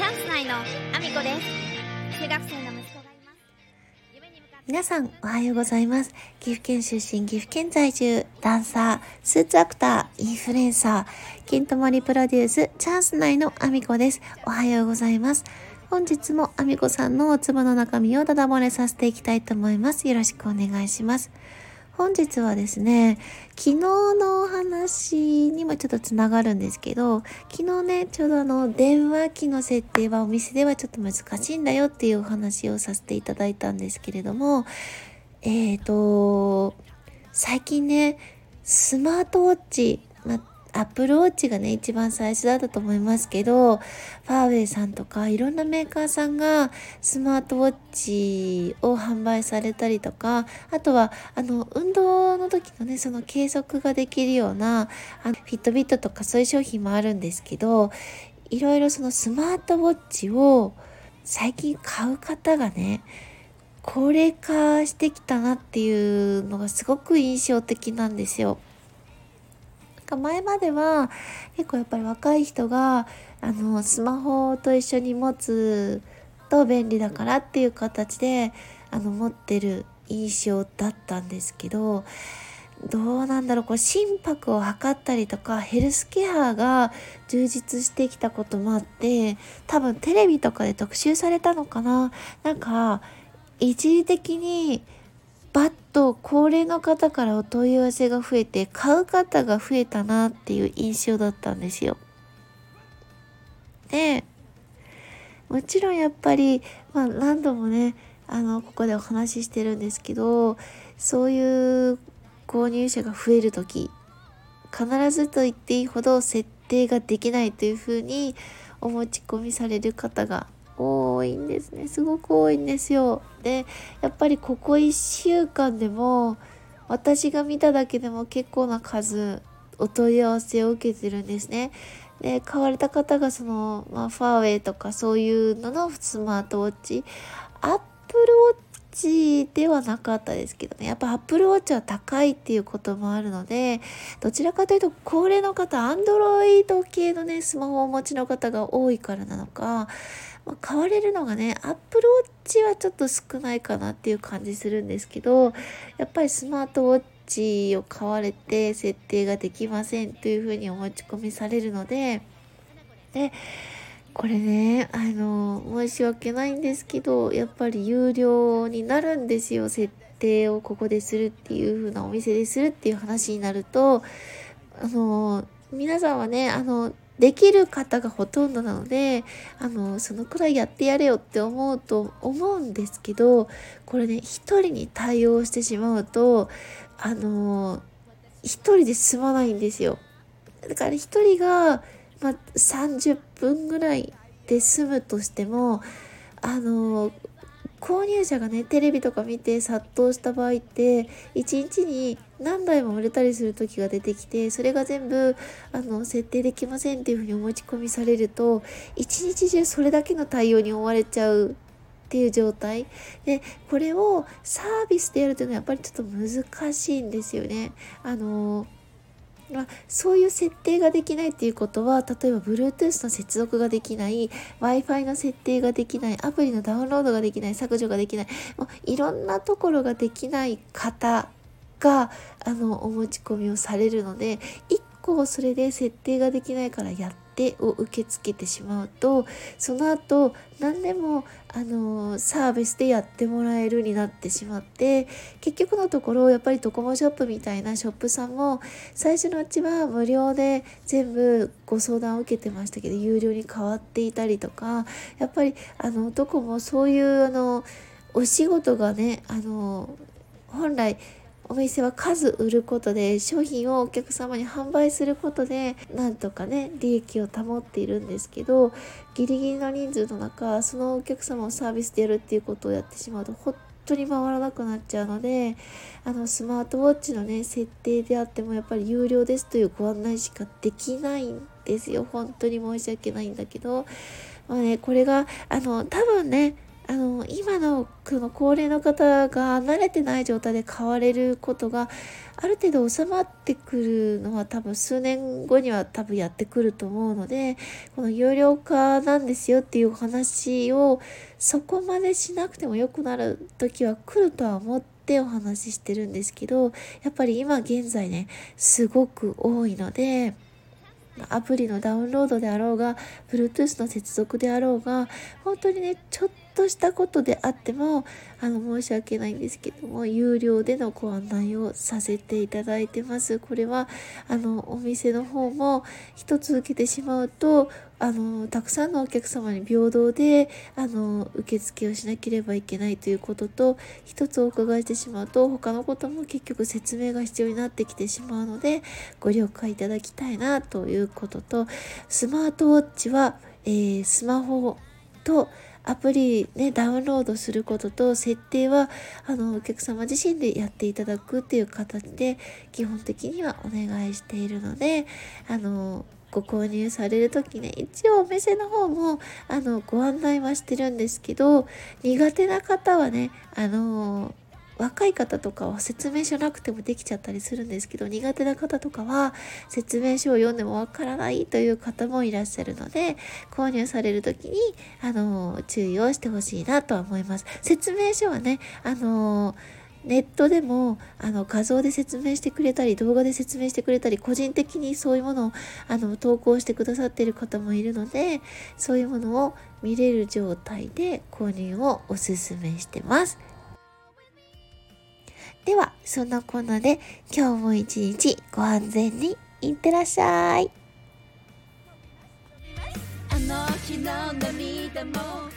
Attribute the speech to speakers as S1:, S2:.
S1: チャンス内のアミコです中学生の息子がいます夢に向かって
S2: 皆さん、おはようございます。岐阜県出身、岐阜県在住、ダンサー、スーツアクター、インフルエンサー、金ともりプロデュース、チャンス内のアミコです。おはようございます。本日もアミコさんのお粒の中身をダダ漏れさせていきたいと思います。よろしくお願いします。本日はですね、昨日のお話にもちょっとつながるんですけど、昨日ね、ちょうどあの、電話機の設定はお店ではちょっと難しいんだよっていうお話をさせていただいたんですけれども、えーと、最近ね、スマートウォッチ、アップルウォッチがね、一番最初だったと思いますけど、ファーウェイさんとかいろんなメーカーさんがスマートウォッチを販売されたりとか、あとは、あの、運動の時のね、その計測ができるような、あのフィットビットとかそういう商品もあるんですけど、いろいろそのスマートウォッチを最近買う方がね、高齢化してきたなっていうのがすごく印象的なんですよ。か前までは結構やっぱり若い人があのスマホと一緒に持つと便利だからっていう形であの持ってる印象だったんですけどどうなんだろう。こう心拍を測ったりとかヘルスケアが充実してきたこともあって多分テレビとかで特集されたのかな。なんか一時的にバッと高齢の方からお問い合わせが増えて買う方が増えたなっていう印象だったんですよ。でもちろんやっぱり、まあ、何度もねあのここでお話ししてるんですけどそういう購入者が増える時必ずと言っていいほど設定ができないというふうにお持ち込みされる方が多いんですね。すごく多いんですよ。でやっぱりここ1週間でも私が見ただけでも結構な数お問い合わせを受けてるんですね。で買われた方がその、まあ、ファーウェイとかそういうののスマートウォッチ。アップルウォッチではなかったですけどね。やっぱアップルウォッチは高いっていうこともあるのでどちらかというと高齢の方アンドロイド系のねスマホをお持ちの方が多いからなのかまあ、買われるのがね、アップルウォッチはちょっと少ないかなっていう感じするんですけど、やっぱりスマートウォッチを買われて設定ができませんというふうにお持ち込みされるので、で、これね、あの、申し訳ないんですけど、やっぱり有料になるんですよ。設定をここでするっていう風なお店でするっていう話になると、あの、皆さんはね、あの、できる方がほとんどなのであのそのくらいやってやれよって思うと思うんですけどこれね一人に対応してしまうとあの一人で済まないんですよだから一人が、まあ、30分ぐらいで済むとしてもあの購入者がねテレビとか見て殺到した場合って1日に何台も売れたりする時が出てきてそれが全部あの設定できませんっていうふうにお持ち込みされると一日中それだけの対応に追われちゃうっていう状態でこれをサービスでやるというのはやっぱりちょっと難しいんですよね。あのまあ、そういう設定ができないっていうことは例えば Bluetooth の接続ができない Wi-Fi の設定ができないアプリのダウンロードができない削除ができないもういろんなところができない方があのお持ち込みをされるので1個それで設定ができないからやってを受け付けてしまうとその後何でもあのサービスでやってもらえるになってしまって結局のところやっぱりドコモショップみたいなショップさんも最初のうちは無料で全部ご相談を受けてましたけど有料に変わっていたりとかやっぱりあのどこもそういうあのお仕事がねあの本来お店は数売ることで商品をお客様に販売することでなんとかね利益を保っているんですけどギリギリの人数の中そのお客様をサービスでやるっていうことをやってしまうと本当に回らなくなっちゃうのであのスマートウォッチのね設定であってもやっぱり有料ですというご案内しかできないんですよ。本当に申し訳ないんだけど。まあねこれがあの多分ねあの今のこの高齢の方が慣れてない状態で買われることがある程度収まってくるのは多分数年後には多分やってくると思うのでこの有料化なんですよっていう話をそこまでしなくても良くなる時は来るとは思ってお話ししてるんですけどやっぱり今現在ねすごく多いので。アプリのダウンロードであろうが Bluetooth の接続であろうが本当にねちょっとしたことであってもあの申し訳ないんですけども有料でのご案内をさせていただいてます。これはあのお店の方も一つ受けてしまうとあのたくさんのお客様に平等であの受付をしなければいけないということと一つお伺いしてしまうと他のことも結局説明が必要になってきてしまうのでご了解いただきたいなということとスマートウォッチは、えー、スマホとアプリね、ダウンロードすることと、設定は、あの、お客様自身でやっていただくっていう形で、基本的にはお願いしているので、あの、ご購入される時ね、一応お店の方も、あの、ご案内はしてるんですけど、苦手な方はね、あの、若い方とかは説明書なくてもできちゃったりするんですけど苦手な方とかは説明書を読んでもわからないという方もいらっしゃるので購入される時にあの注意をしてほしいなとは思います説明書はねあのネットでもあの画像で説明してくれたり動画で説明してくれたり個人的にそういうものをあの投稿してくださっている方もいるのでそういうものを見れる状態で購入をおすすめしてます。では、そんなこんなで今日も一日ご安全にいってらっしゃい。あの日の涙も